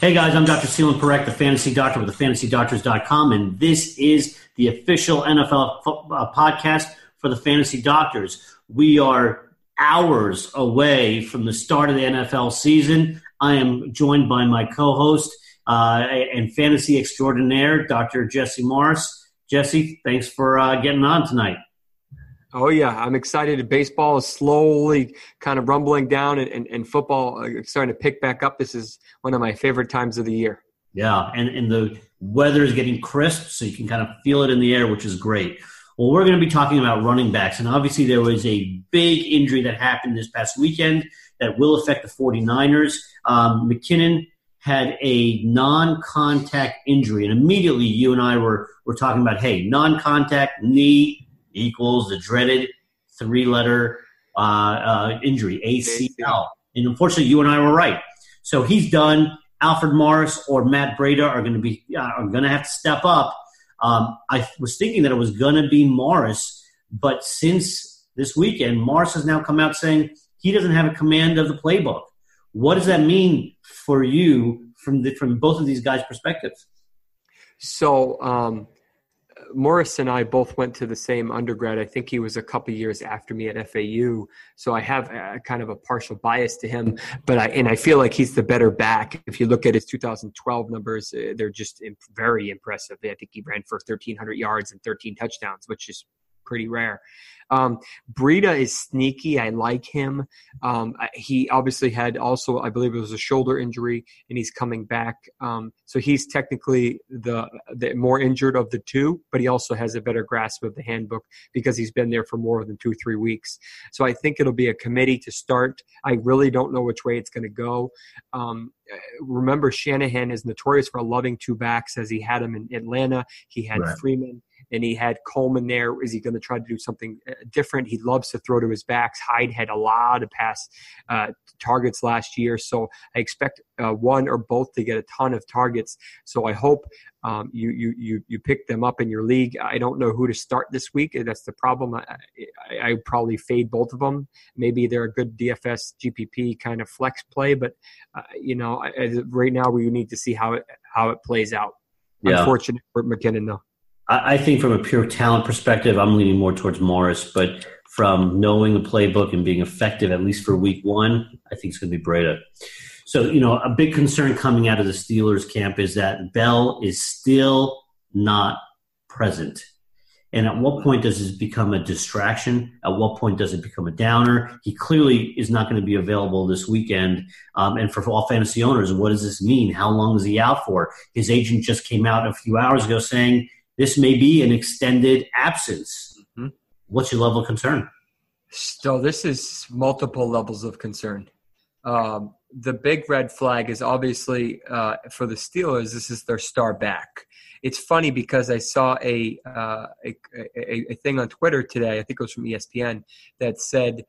Hey guys, I'm Dr. Selene Parekh, the fantasy doctor with thefantasydoctors.com, and this is the official NFL uh, podcast for the fantasy doctors. We are hours away from the start of the NFL season. I am joined by my co host uh, and fantasy extraordinaire, Dr. Jesse Morse. Jesse, thanks for uh, getting on tonight. Oh yeah, I'm excited. Baseball is slowly kind of rumbling down, and, and, and football uh, starting to pick back up. This is one of my favorite times of the year. Yeah, and, and the weather is getting crisp, so you can kind of feel it in the air, which is great. Well, we're going to be talking about running backs, and obviously there was a big injury that happened this past weekend that will affect the 49ers. Um, McKinnon had a non-contact injury, and immediately you and I were were talking about, hey, non-contact knee equals the dreaded three letter uh, uh, injury, ACL. And unfortunately, you and I were right. So he's done. Alfred Morris or Matt Breida are going to be uh, are going to have to step up. Um, I was thinking that it was going to be Morris, but since this weekend, Morris has now come out saying he doesn't have a command of the playbook. What does that mean for you from the, from both of these guys' perspectives? So um, Morris and I both went to the same undergrad. I think he was a couple years after me at FAU, so I have a, kind of a partial bias to him. But I and I feel like he's the better back. If you look at his 2012 numbers, uh, they're just imp- very impressive. I think he ran for 1,300 yards and 13 touchdowns, which is pretty rare. Um, Breida is sneaky. I like him. Um, he obviously had also, I believe it was a shoulder injury, and he's coming back. Um, so he's technically the, the more injured of the two, but he also has a better grasp of the handbook because he's been there for more than two, three weeks. So I think it'll be a committee to start. I really don't know which way it's going to go. Um, remember, Shanahan is notorious for loving two backs as he had him in Atlanta. He had right. Freeman and he had Coleman there. Is he going to try to do something uh, different? He loves to throw to his backs. Hyde had a lot of pass uh, targets last year, so I expect uh, one or both to get a ton of targets. So I hope um, you you you you pick them up in your league. I don't know who to start this week. That's the problem. I, I, I probably fade both of them. Maybe they're a good DFS GPP kind of flex play, but uh, you know, right now we need to see how it how it plays out. Yeah. Unfortunate for McKinnon though. I, I think from a pure talent perspective, I'm leaning more towards Morris, but from knowing the playbook and being effective, at least for week one, I think it's going to be Breida. So, you know, a big concern coming out of the Steelers camp is that Bell is still not present. And at what point does this become a distraction? At what point does it become a downer? He clearly is not going to be available this weekend. Um, and for all fantasy owners, what does this mean? How long is he out for? His agent just came out a few hours ago saying this may be an extended absence. Mm-hmm. What's your level of concern? So this is multiple levels of concern. Um, the big red flag is obviously uh, for the Steelers. This is their star back. It's funny because I saw a, uh, a, a, a thing on Twitter today. I think it was from ESPN that said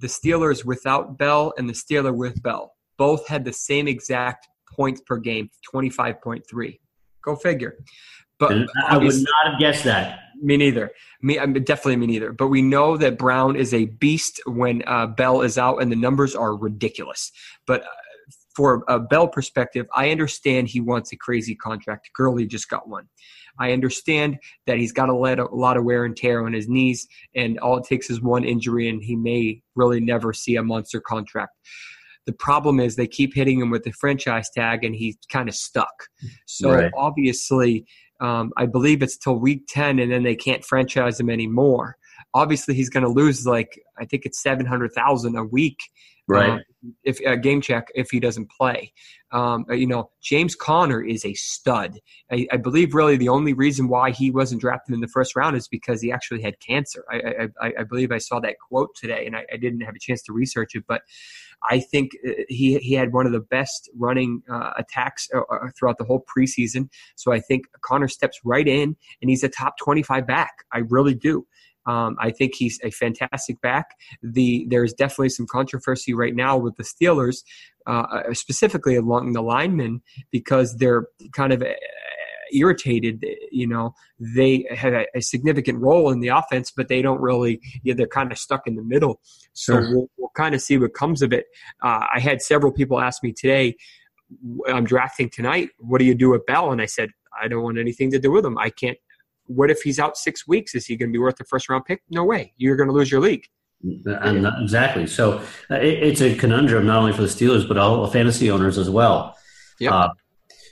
the Steelers without Bell and the Steelers with Bell both had the same exact points per game, twenty five point three. Go figure. But I would not have guessed that. Me neither. Me, I mean, definitely me neither. But we know that Brown is a beast when uh, Bell is out, and the numbers are ridiculous. But uh, for a Bell perspective, I understand he wants a crazy contract. Gurley just got one. I understand that he's got a lot of wear and tear on his knees, and all it takes is one injury, and he may really never see a monster contract. The problem is they keep hitting him with the franchise tag, and he's kind of stuck. So right. obviously, um, I believe it's till week 10 and then they can't franchise him anymore. Obviously, he's going to lose like, I think it's 700,000 a week. Right. Um, if a uh, game check if he doesn't play. Um, uh, you know, James Conner is a stud. I, I, believe really the only reason why he wasn't drafted in the first round is because he actually had cancer. I, I, I believe I saw that quote today, and I, I, didn't have a chance to research it, but I think uh, he he had one of the best running uh, attacks uh, throughout the whole preseason. So I think Conner steps right in, and he's a top twenty five back. I really do. Um, I think he's a fantastic back. The there's definitely some controversy right now with the Steelers, uh, uh specifically along the linemen, because they're kind of uh, irritated. You know, they have a, a, significant role in the offense, but they don't really. Yeah, they're kind of stuck in the middle. So sure. we'll, we'll kind of see what comes of it. Uh, I had several people ask me today I'm drafting tonight. What do you do with Bell? And I said, I don't want anything to do with him. I can't. What if he's out six weeks? Is he going to be worth a first round pick? No way. You're going to lose your league. And exactly. So uh, it, it's a conundrum not only for the Steelers but all fantasy owners as well. Yeah. Uh,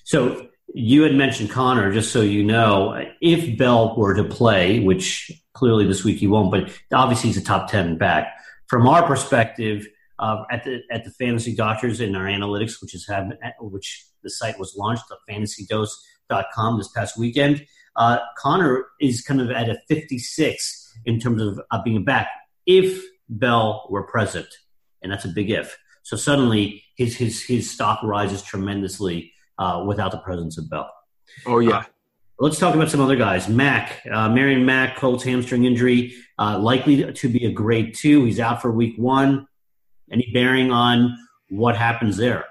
so you had mentioned Conner, just so you know, if Bell were to play, which clearly this week he won't, but obviously he's a top ten back. From our perspective, uh, at the at the Fantasy Doctors in our analytics, which is have which the site was launched, the FantasyDose.com this past weekend. Uh, Conner is kind of at a 56 in terms of uh, being back if Bell were present, and that's a big if. So suddenly his his his stock rises tremendously uh, without the presence of Bell. Oh yeah. Uh, let's talk about some other guys. Mack, uh, Marlon Mack, Colts hamstring injury, uh, likely to be a grade two. He's out for week one. Any bearing on what happens there?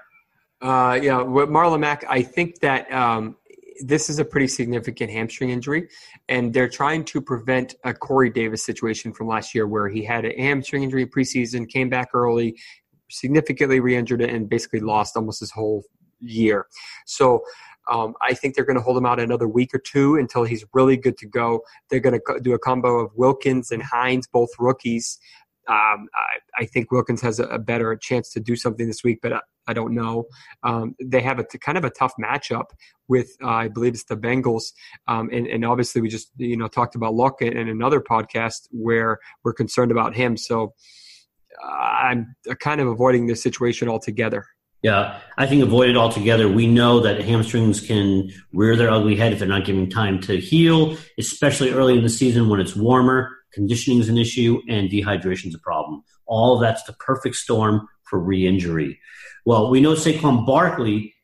Uh, yeah, with Marlon Mack, I think that um, this is a pretty significant hamstring injury, and they're trying to prevent a Corey Davis situation from last year where he had a hamstring injury preseason, came back early, significantly re-injured it, and basically lost almost his whole year. So. Um, I think they're going to hold him out another week or two until he's really good to go. They're going to do a combo of Wilkins and Hines, both rookies. Um, I, I, think Wilkins has a, a, better chance to do something this week, but I, I don't know. Um, they have a t- kind of a tough matchup with, uh, I believe it's the Bengals, um, and, and, obviously we just you know talked about Luck in, in another podcast where we're concerned about him. So uh, I'm kind of avoiding this situation altogether. Yeah, I think avoid it altogether. We know that hamstrings can rear their ugly head if they're not given time to heal, especially early in the season when it's warmer conditioning is an issue, and dehydration is a problem. All of that's the perfect storm for re injury. Well, we know Saquon Barkley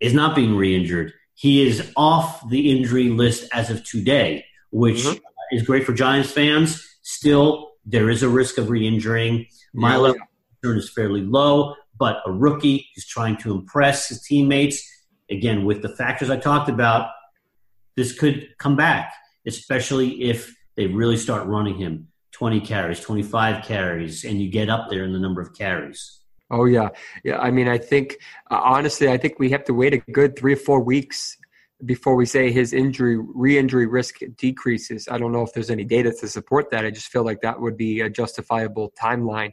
is not being re injured. He is off the injury list as of today, which mm-hmm. is great for Giants fans. Still, there is a risk of re injuring. My yeah. level of concern is fairly low, but a rookie is trying to impress his teammates. Again, with the factors I talked about, this could come back, especially if they really start running him 20 carries, 25 carries, and you get up there in the number of carries. Oh yeah, yeah. I mean, I think uh, honestly, I think we have to wait a good three or four weeks before we say his injury re-injury risk decreases i don't know if there's any data to support that. I just feel like that would be a justifiable timeline.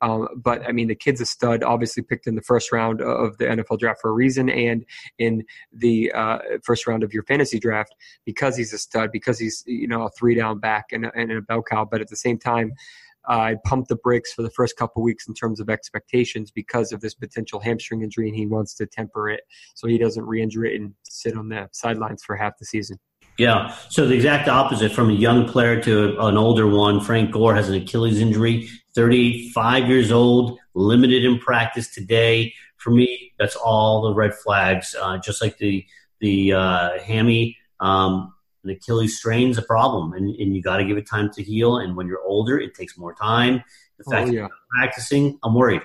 Um, but i mean the kid's a stud obviously picked in the first round of the nfl draft for a reason and in the uh, first round of your fantasy draft because he's a stud because he's you know a three down back and, and a bell cow. But at the same time I pumped the brakes for the first couple weeks in terms of expectations because of this potential hamstring injury, and he wants to temper it so he doesn't re-injure it and sit on the sidelines for half the season. Yeah, so the exact opposite from a young player to an older one. Frank Gore has an Achilles injury, 35 years old, limited in practice today. For me, that's all the red flags. Uh, just like the the uh, hammy, um, an Achilles strain is a problem, and, and you got to give it time to heal. And when you're older, it takes more time. The oh, fact oh, yeah. practicing, I'm worried.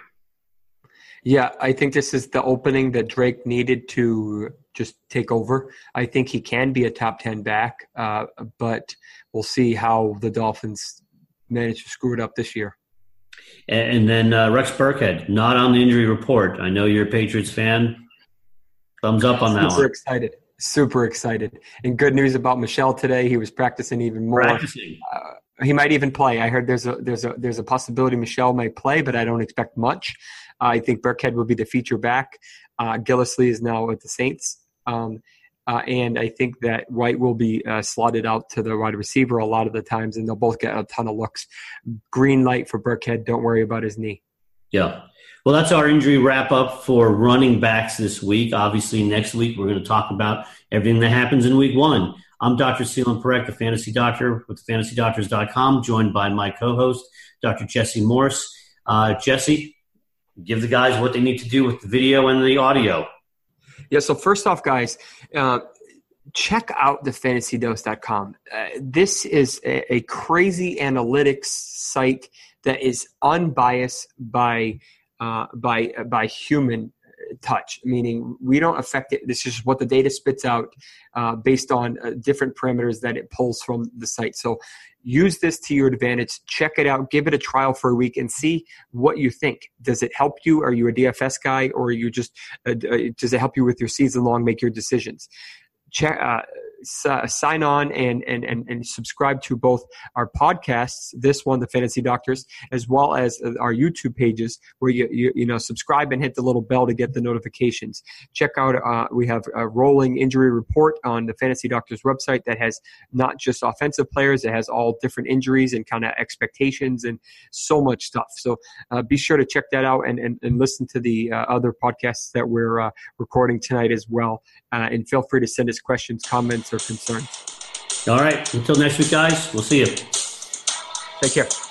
Yeah, I think this is the opening that Drake needed to just take over. I think he can be a top 10 back, uh, but we'll see how the Dolphins manage to screw it up this year. And then uh, Rex Burkhead, not on the injury report. I know you're a Patriots fan. Thumbs up on that Super excited super excited. And good news about Michel today. He was practicing even more. Practicing. Uh, he might even play. I heard there's a there's a there's a possibility Michel may play, but I don't expect much. Uh, I think Burkhead will be the feature back. Uh, Gillislee is now with the Saints. Um, uh, and I think that White will be uh, slotted out to the wide receiver a lot of the times, and they'll both get a ton of looks. Green light for Burkhead. Don't worry about his knee. Yeah. Well, that's our injury wrap up for running backs this week. Obviously, next week we're going to talk about everything that happens in week one. I'm Dr. Selene Parekh, the fantasy doctor with fantasydoctors.com, joined by my co host, Dr. Jesse Morse. Uh, Jesse, give the guys what they need to do with the video and the audio. Yeah, so first off, guys, uh, check out the fantasydose.com. Uh, this is a, a crazy analytics site that is unbiased by uh, by by human touch, meaning we don't affect it. This is what the data spits out uh, based on uh, different parameters that it pulls from the site. So use this to your advantage. Check it out. Give it a trial for a week and see what you think. Does it help you? Are you a DFS guy, or you just uh, uh, does it help you with your season long? Make your decisions. Check uh, sign on and, and, and, and subscribe to both our podcasts, this one, The Fantasy Doctors, as well as uh, our YouTube pages where you, you, you know, subscribe and hit the little bell to get the notifications. Check out, uh, we have a rolling injury report on the Fantasy Doctors website that has not just offensive players, it has all different injuries and kind of expectations and so much stuff. So uh, be sure to check that out and, and, and listen to the uh, other podcasts that we're uh, recording tonight as well. and feel free to send us questions, comments, or concerns. All right. Until next week, guys. We'll see you. Take care.